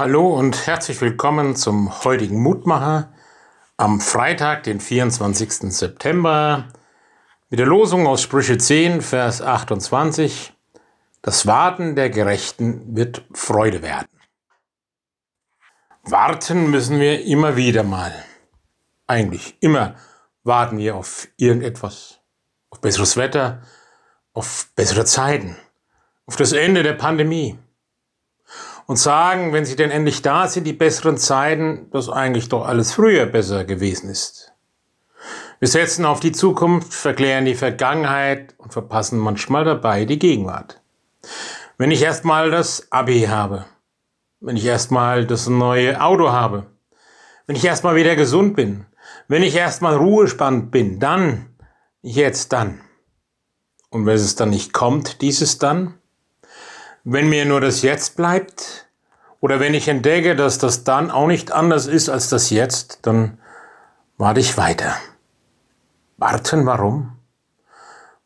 Hallo und herzlich willkommen zum heutigen Mutmacher am Freitag, den 24. September, mit der Losung aus Sprüche 10, Vers 28. Das Warten der Gerechten wird Freude werden. Warten müssen wir immer wieder mal. Eigentlich immer warten wir auf irgendetwas, auf besseres Wetter, auf bessere Zeiten, auf das Ende der Pandemie und sagen, wenn sie denn endlich da sind, die besseren Zeiten, dass eigentlich doch alles früher besser gewesen ist. Wir setzen auf die Zukunft, verklären die Vergangenheit und verpassen manchmal dabei die Gegenwart. Wenn ich erstmal das Abi habe, wenn ich erstmal das neue Auto habe, wenn ich erstmal wieder gesund bin, wenn ich erstmal ruhespannt bin, dann, jetzt dann. Und wenn es dann nicht kommt, dieses dann, wenn mir nur das Jetzt bleibt, oder wenn ich entdecke, dass das dann auch nicht anders ist als das Jetzt, dann warte ich weiter. Warten, warum?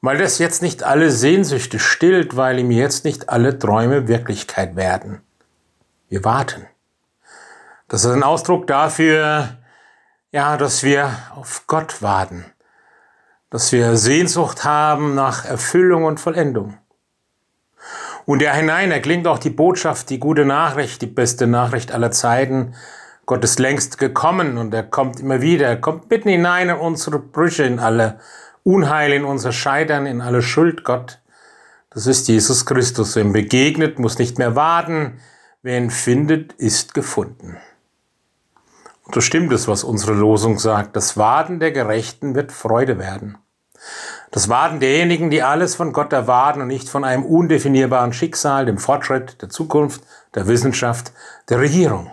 Weil das jetzt nicht alle Sehnsüchte stillt, weil ihm jetzt nicht alle Träume Wirklichkeit werden. Wir warten. Das ist ein Ausdruck dafür, ja, dass wir auf Gott warten, dass wir Sehnsucht haben nach Erfüllung und Vollendung. Und da hinein erklingt auch die Botschaft, die gute Nachricht, die beste Nachricht aller Zeiten. Gott ist längst gekommen und er kommt immer wieder. Er kommt mitten hinein in unsere Brüche, in alle Unheil, in unser Scheitern, in alle Schuld. Gott, das ist Jesus Christus. Wer ihm begegnet, muss nicht mehr warten. Wer ihn findet, ist gefunden. Und so stimmt es, was unsere Losung sagt. Das Warten der Gerechten wird Freude werden. Das Warten derjenigen, die alles von Gott erwarten und nicht von einem undefinierbaren Schicksal, dem Fortschritt, der Zukunft, der Wissenschaft, der Regierung.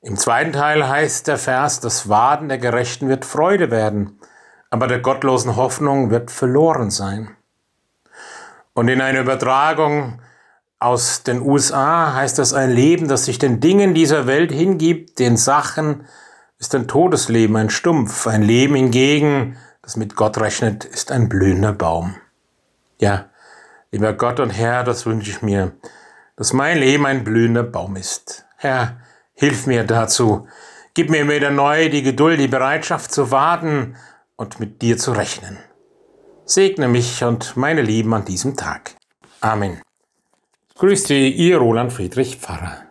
Im zweiten Teil heißt der Vers, das Warten der Gerechten wird Freude werden, aber der gottlosen Hoffnung wird verloren sein. Und in einer Übertragung aus den USA heißt das ein Leben, das sich den Dingen dieser Welt hingibt, den Sachen, ist ein Todesleben, ein Stumpf. Ein Leben hingegen, das mit Gott rechnet, ist ein blühender Baum. Ja, lieber Gott und Herr, das wünsche ich mir, dass mein Leben ein blühender Baum ist. Herr, hilf mir dazu. Gib mir wieder neu die Geduld, die Bereitschaft zu warten und mit dir zu rechnen. Segne mich und meine Lieben an diesem Tag. Amen. Grüß Sie, Ihr Roland Friedrich Pfarrer.